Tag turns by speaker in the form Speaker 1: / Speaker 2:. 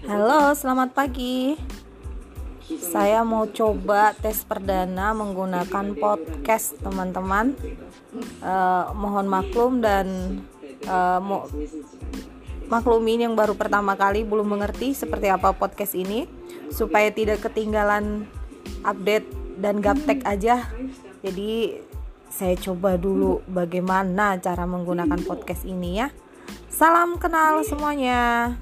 Speaker 1: Halo, selamat pagi. Saya mau coba tes perdana menggunakan podcast, teman-teman. Uh, mohon maklum dan uh, mo maklumin yang baru pertama kali belum mengerti seperti apa podcast ini, supaya tidak ketinggalan update dan gaptek aja. Jadi saya coba dulu bagaimana cara menggunakan podcast ini ya. Salam kenal semuanya.